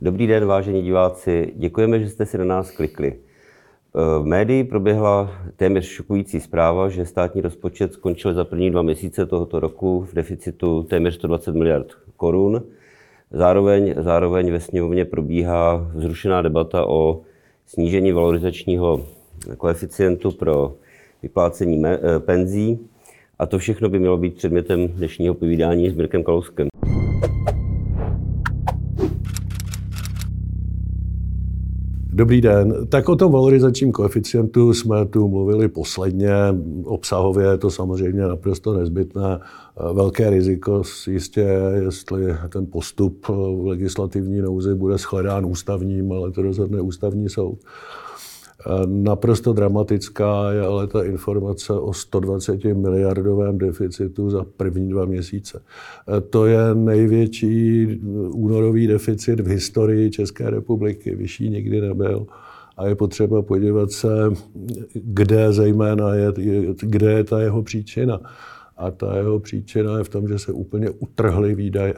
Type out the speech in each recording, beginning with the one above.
Dobrý den, vážení diváci. Děkujeme, že jste si na nás klikli. V médii proběhla téměř šokující zpráva, že státní rozpočet skončil za první dva měsíce tohoto roku v deficitu téměř 120 miliard korun. Zároveň, zároveň ve sněmovně probíhá vzrušená debata o snížení valorizačního koeficientu pro vyplácení penzí. A to všechno by mělo být předmětem dnešního povídání s Mirkem Kalouskem. Dobrý den. Tak o tom valorizačním koeficientu jsme tu mluvili posledně. Obsahově je to samozřejmě naprosto nezbytné. Velké riziko jistě, jestli ten postup v legislativní nouzi bude shledán ústavním, ale to rozhodne ústavní soud. Naprosto dramatická je ale ta informace o 120 miliardovém deficitu za první dva měsíce. To je největší únorový deficit v historii České republiky. Vyšší nikdy nebyl. A je potřeba podívat se, kde zejména je, kde je ta jeho příčina. A ta jeho příčina je v tom, že se úplně utrhly výdaje.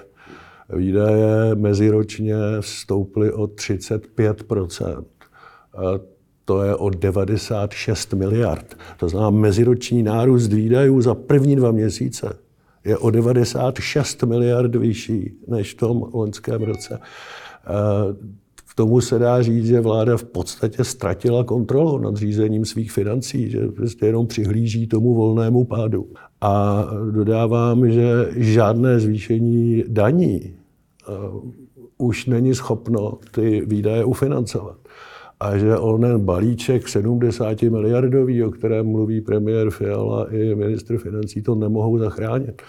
Výdaje meziročně stouply o 35 to je o 96 miliard. To znamená, meziroční nárůst výdajů za první dva měsíce je o 96 miliard vyšší než v tom loňském roce. K tomu se dá říct, že vláda v podstatě ztratila kontrolu nad řízením svých financí, že prostě jenom přihlíží tomu volnému pádu. A dodávám, že žádné zvýšení daní už není schopno ty výdaje ufinancovat a že onen balíček 70 miliardový, o kterém mluví premiér Fiala i ministr financí, to nemohou zachránit.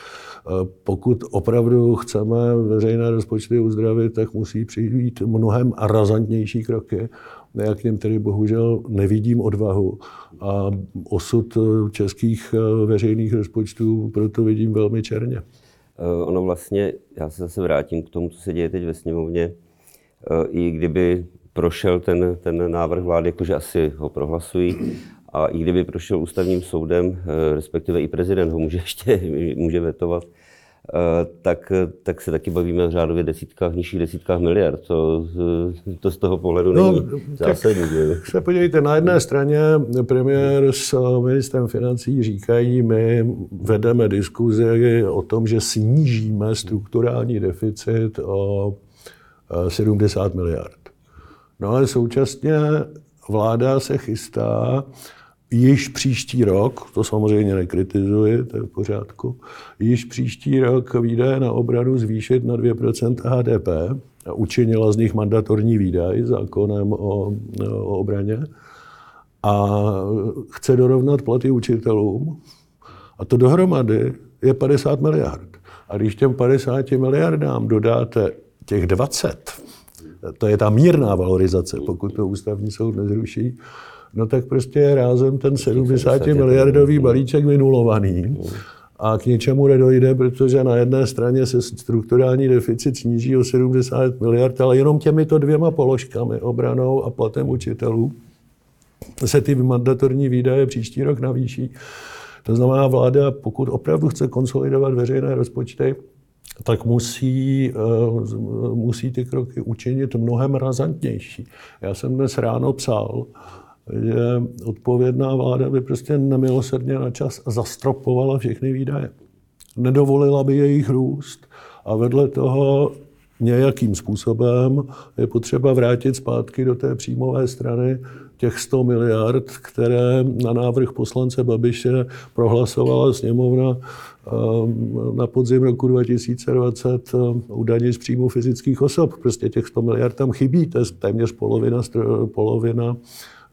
Pokud opravdu chceme veřejné rozpočty uzdravit, tak musí přijít mnohem razantnější kroky. Já k něm tedy bohužel nevidím odvahu. A osud českých veřejných rozpočtů proto vidím velmi černě. Ono vlastně, já se zase vrátím k tomu, co se děje teď ve sněmovně. I kdyby prošel ten, ten návrh vlády, jakože asi ho prohlasují, a i kdyby prošel ústavním soudem, eh, respektive i prezident ho může ještě může vetovat, eh, tak, tak se taky bavíme v řádově desítkách, nižších desítkách miliard. To, to z toho pohledu no, není zásadní. Se podívejte, na jedné straně premiér s ministrem financí říkají, my vedeme diskuzi o tom, že snížíme strukturální deficit o 70 eh, miliard. No ale současně vláda se chystá již příští rok, to samozřejmě nekritizuji, to je v pořádku, již příští rok výdaje na obranu zvýšit na 2% HDP a učinila z nich mandatorní výdaj zákonem o, o obraně a chce dorovnat platy učitelům a to dohromady je 50 miliard. A když těm 50 miliardám dodáte těch 20, to je ta mírná valorizace, pokud to ústavní soud nezruší, no tak prostě je rázem ten 70 miliardový balíček vynulovaný. A k ničemu nedojde, protože na jedné straně se strukturální deficit sníží o 70 miliard, ale jenom těmito dvěma položkami, obranou a platem učitelů, se ty mandatorní výdaje příští rok navýší. To znamená, vláda, pokud opravdu chce konsolidovat veřejné rozpočty, tak musí, eh, musí ty kroky učinit mnohem razantnější. Já jsem dnes ráno psal, že odpovědná vláda by prostě nemilosrdně na čas zastropovala všechny výdaje. Nedovolila by jejich růst a vedle toho nějakým způsobem je potřeba vrátit zpátky do té příjmové strany těch 100 miliard, které na návrh poslance Babiše prohlasovala sněmovna ehm, na podzim roku 2020 ehm, u daně z příjmu fyzických osob. Prostě těch 100 miliard tam chybí, to je téměř polovina, polovina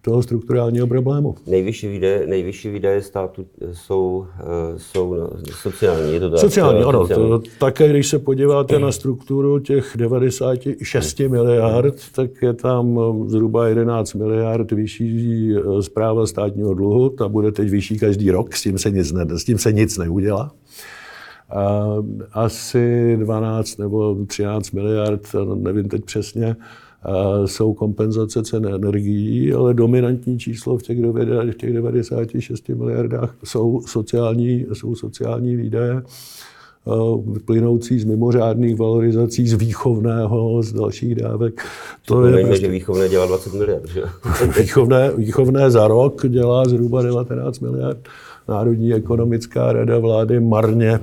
toho strukturálního problému. Nejvyšší výdaje, nejvyšší výdaje státu jsou, eh, jsou sociální, je to tak? Sociální, ano. Sociální. To, také když se podíváte na strukturu těch 96 miliard, tak je tam eh, zhruba 11 miliard vyšší zpráva eh, státního dluhu. Ta bude teď vyšší každý rok, s tím se nic, ne, s tím se nic neudělá. Asi 12 nebo 13 miliard, nevím teď přesně, jsou kompenzace cen energií, ale dominantní číslo v těch, v těch 96 miliardách jsou sociální, jsou sociální výdaje. plynoucí z mimořádných valorizací, z výchovného, z dalších dávek. To je prostě... že výchovné dělá 20 miliard, že? výchovné, výchovné za rok dělá zhruba 19 miliard. Národní ekonomická rada vlády marně,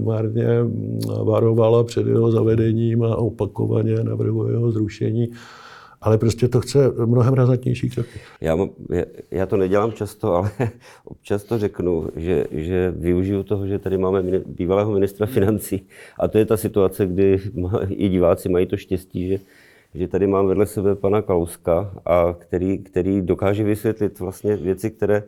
marně varovala před jeho zavedením a opakovaně navrhuje jeho zrušení ale prostě to chce mnohem razantnější kroky. Já, já to nedělám často, ale občas to řeknu, že, že využiju toho, že tady máme bývalého ministra financí a to je ta situace, kdy i diváci mají to štěstí, že, že tady mám vedle sebe pana Kalouska, a který, který dokáže vysvětlit vlastně věci, které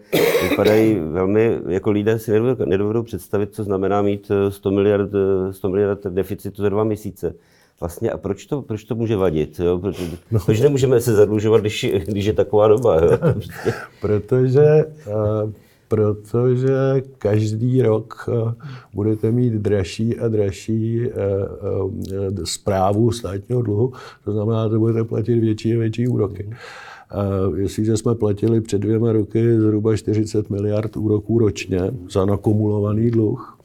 vypadají velmi, jako lidé si nedovedou, nedovedou představit, co znamená mít 100 miliard, 100 miliard deficitu za dva měsíce vlastně a proč to, proč to může vadit? Jo? Proč, no. proč nemůžeme se zadlužovat, když, když je taková doba? Jo? protože, protože každý rok budete mít dražší a dražší zprávu státního dluhu, to znamená, že budete platit větší a větší úroky. Jestliže jsme platili před dvěma roky zhruba 40 miliard úroků ročně za nakumulovaný dluh,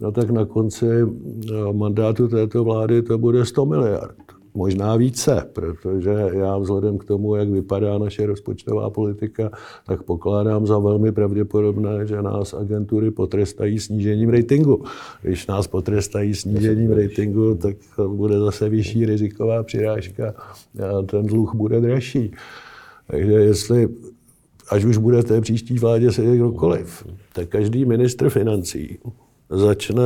no tak na konci eh, mandátu této vlády to bude 100 miliard. Možná více, protože já vzhledem k tomu, jak vypadá naše rozpočtová politika, tak pokládám za velmi pravděpodobné, že nás agentury potrestají snížením ratingu. Když nás potrestají snížením ratingu, tak bude zase vyšší riziková přirážka a ten dluh bude dražší. Takže jestli až už bude v té příští vládě sedět kdokoliv, tak každý ministr financí začne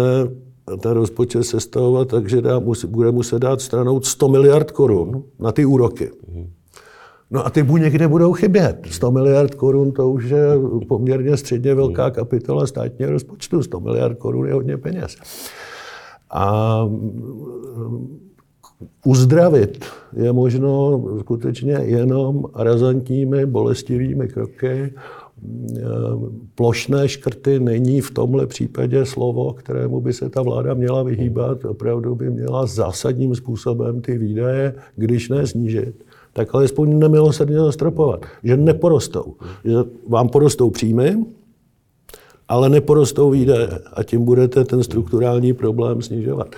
ten rozpočet sestavovat tak, že dá, bude muset dát stranou 100 miliard korun na ty úroky. No a ty mu někde budou chybět. 100 miliard korun to už je poměrně středně velká kapitola státního rozpočtu. 100 miliard korun je hodně peněz. A uzdravit je možno skutečně jenom razantními, bolestivými kroky, plošné škrty není v tomhle případě slovo, kterému by se ta vláda měla vyhýbat. Opravdu by měla zásadním způsobem ty výdaje, když ne snížit, tak alespoň nemilosrdně zastropovat. Že neporostou. Že vám porostou příjmy, ale neporostou výdaje a tím budete ten strukturální problém snižovat.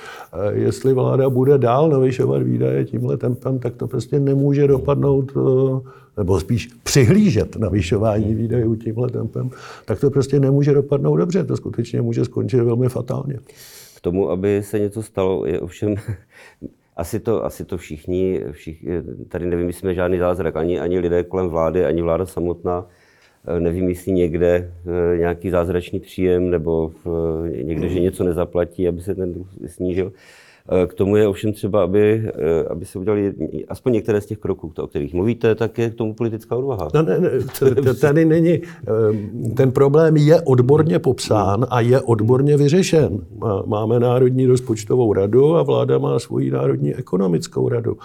Jestli vláda bude dál navyšovat výdaje tímhle tempem, tak to prostě nemůže dopadnout eh, nebo spíš přihlížet navyšování výdajů tímhle tempem, tak to prostě nemůže dopadnout dobře. To skutečně může skončit velmi fatálně. K tomu, aby se něco stalo, je ovšem asi to, asi to všichni, všichni, tady nevymyslíme žádný zázrak, ani, ani lidé kolem vlády, ani vláda samotná eh, nevymyslí někde eh, nějaký zázračný příjem nebo někde, že něco nezaplatí, aby se ten dluh snížil. Eh, k tomu je ovšem třeba, aby, eh, aby se udělali aspoň některé z těch kroků, o kterých mluvíte, tak je k tomu politická odvaha. No, ne, ne, tady není. Eh, ten problém je odborně popsán a je odborně vyřešen. Máme Národní rozpočtovou radu a vláda má svoji Národní ekonomickou radu.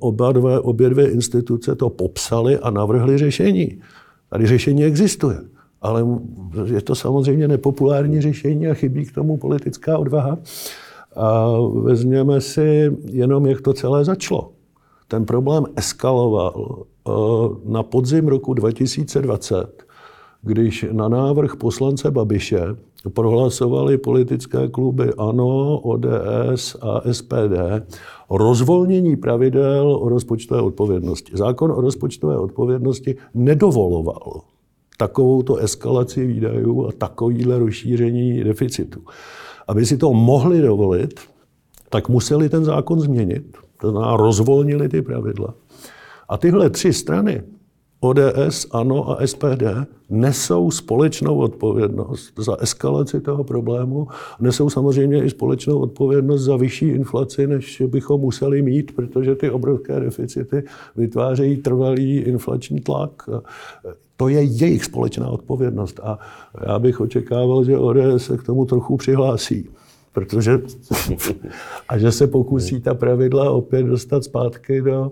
Oba dvě, obě dvě instituce to popsali a navrhli řešení. Tady řešení existuje. Ale je to samozřejmě nepopulární řešení a chybí k tomu politická odvaha. A vezměme si jenom, jak to celé začalo. Ten problém eskaloval eh, na podzim roku 2020, když na návrh poslance Babiše prohlasovali politické kluby ANO, ODS a SPD rozvolnění pravidel o rozpočtové odpovědnosti. Zákon o rozpočtové odpovědnosti nedovoloval takovouto eskalaci výdajů a takovýhle rozšíření deficitu aby si to mohli dovolit, tak museli ten zákon změnit. To znamená, rozvolnili ty pravidla. A tyhle tři strany, ODS, ANO a SPD, nesou společnou odpovědnost za eskalaci toho problému. Nesou samozřejmě i společnou odpovědnost za vyšší inflaci, než bychom museli mít, protože ty obrovské deficity vytvářejí trvalý inflační tlak. To je jejich společná odpovědnost a já bych očekával, že ODS se k tomu trochu přihlásí. Protože, a že se pokusí ta pravidla opět dostat zpátky do,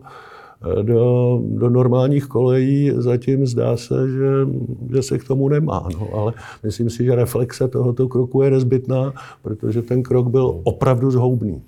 do, do normálních kolejí. Zatím zdá se, že, že se k tomu nemá. No, ale myslím si, že reflexe tohoto kroku je nezbytná, protože ten krok byl opravdu zhoubný.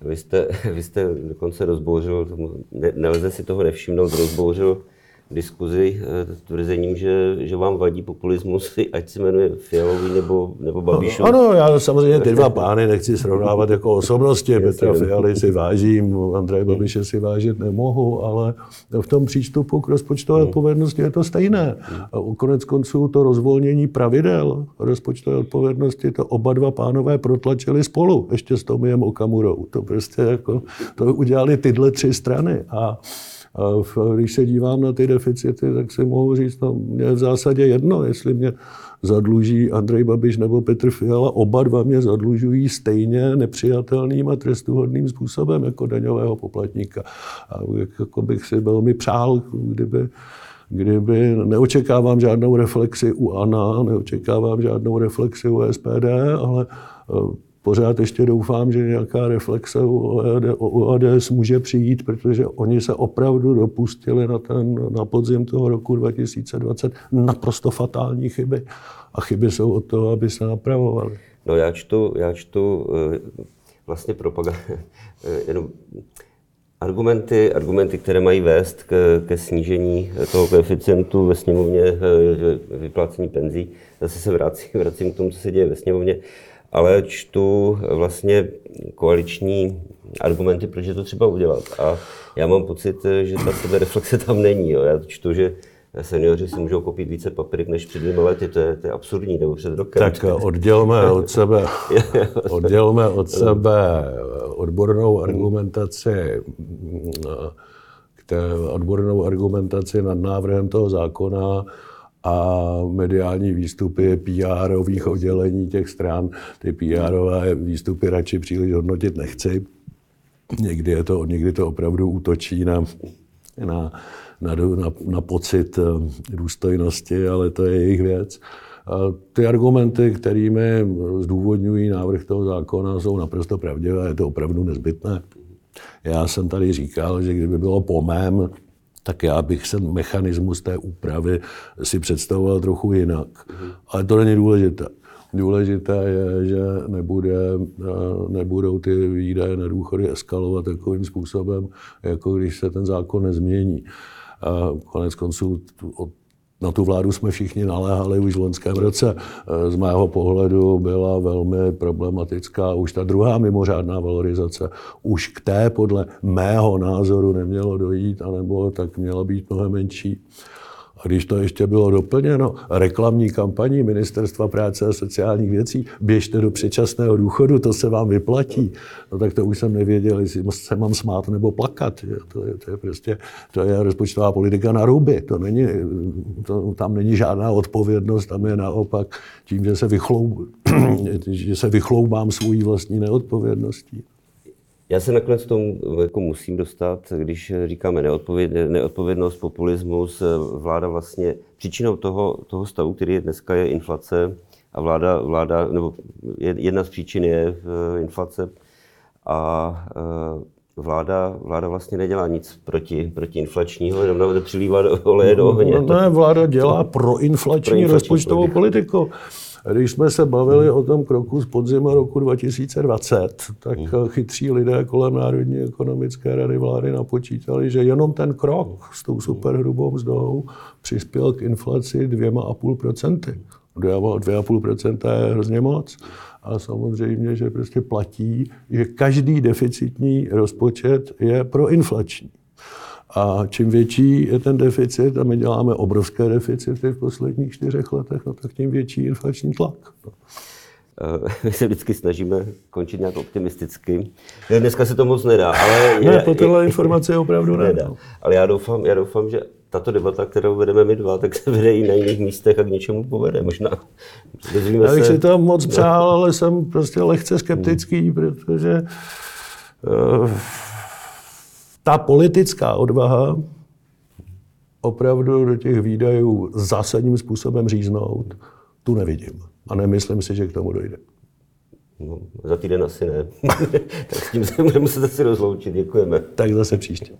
Vy jste, vy jste dokonce rozbouřil, ne, nelze si toho nevšimnout, rozbouřil diskuzi eh, tvrzením, že, že vám vadí populismus, ať se jmenuje Fialový nebo, nebo Babišov. Ano, já samozřejmě ty dva pány nechci srovnávat jako osobnosti. Petra Fialy si vážím, Andrej Babiše si vážit nemohu, ale v tom přístupu k rozpočtové hmm. odpovědnosti je to stejné. A konec konců to rozvolnění pravidel rozpočtové odpovědnosti to oba dva pánové protlačili spolu, ještě s Tomiem Okamurou. To prostě jako, to udělali tyhle tři strany. A když se dívám na ty deficity, tak si mohu říct, no, mě v zásadě jedno, jestli mě zadluží Andrej Babiš nebo Petr Fiala, oba dva mě zadlužují stejně nepřijatelným a trestuhodným způsobem jako daňového poplatníka. A jako bych si velmi přál, kdyby kdyby neočekávám žádnou reflexi u ANA, neočekávám žádnou reflexi u SPD, ale pořád ještě doufám, že nějaká reflexe u ODS může přijít, protože oni se opravdu dopustili na, ten, na podzim toho roku 2020 naprosto fatální chyby. A chyby jsou od toho, aby se napravovaly. No já čtu, já čtu eh, vlastně propagandu, eh, jenom argumenty, argumenty, které mají vést ke, ke snížení toho koeficientu ve sněmovně eh, vyplácení penzí. Zase se vracím, vracím k tomu, co se děje ve sněmovně ale čtu vlastně koaliční argumenty, proč je to třeba udělat. A já mám pocit, že ta sebereflexe tam není. Jo. Já čtu, že seniori si můžou koupit více papíry než před dvěma lety, to je, to je absurdní, nebo před rokem. Tak oddělme od sebe, oddělme od sebe odbornou argumentaci, odbornou argumentaci nad návrhem toho zákona a mediální výstupy PR-ových oddělení těch stran. Ty PR-ové výstupy radši příliš hodnotit nechci. Někdy, je to, někdy to opravdu útočí na, na, na, na, na pocit eh, důstojnosti, ale to je jejich věc. Ty argumenty, kterými zdůvodňují návrh toho zákona, jsou naprosto pravdivé, je to opravdu nezbytné. Já jsem tady říkal, že kdyby bylo po mém, tak já bych se mechanismus té úpravy si představoval trochu jinak. Ale to není důležité. Důležité je, že nebude, nebudou ty výdaje na důchody eskalovat takovým způsobem, jako když se ten zákon nezmění. A konec konců od na tu vládu jsme všichni naléhali už v loňském roce. Z mého pohledu byla velmi problematická už ta druhá mimořádná valorizace. Už k té podle mého názoru nemělo dojít, anebo tak měla být mnohem menší. A když to ještě bylo doplněno reklamní kampaní Ministerstva práce a sociálních věcí, běžte do předčasného důchodu, to se vám vyplatí, no tak to už jsem nevěděl, jestli se mám smát nebo plakat. To je, to je prostě, to je rozpočtová politika na ruby. To není, to, tam není žádná odpovědnost, tam je naopak tím, že se, vychloub, že se vychloubám svou vlastní neodpovědností. Já se nakonec tomu jako musím dostat, když říkáme neodpověd, neodpovědnost, populismus, vláda vlastně, příčinou toho, toho stavu, který je dneska, je inflace a vláda, vláda nebo jedna z příčin je eh, inflace a eh, vláda, vláda vlastně nedělá nic proti, proti inflačního, jenom přilívá oleje do ohně. No, ne, vláda dělá proinflační, proinflační rozpočtovou politiku. Když jsme se bavili o tom kroku z podzima roku 2020, tak hmm. chytří lidé kolem Národní ekonomické rady vlády napočítali, že jenom ten krok s tou superhrubou mzdou přispěl k inflaci dvěma a půl procenty. Dvě a půl procenta je hrozně moc. A samozřejmě, že prostě platí, že každý deficitní rozpočet je proinflační. A čím větší je ten deficit, a my děláme obrovské deficity v posledních čtyřech letech, no tak tím větší inflační tlak. No. My se vždycky snažíme končit nějak optimisticky. Dneska se to moc nedá, ale... Ne, po téhle informace opravdu nedá. nedá. Ale já doufám, já doufám, že tato debata, kterou vedeme my dva, tak se vede i na jiných místech a k něčemu povede. Možná Já bych se... si to moc přál, ale jsem prostě lehce skeptický, protože uh, ta politická odvaha opravdu do těch výdajů zásadním způsobem říznout, tu nevidím. A nemyslím si, že k tomu dojde. No, za týden asi ne. tak s tím se budeme muset asi rozloučit. Děkujeme. Tak zase příště.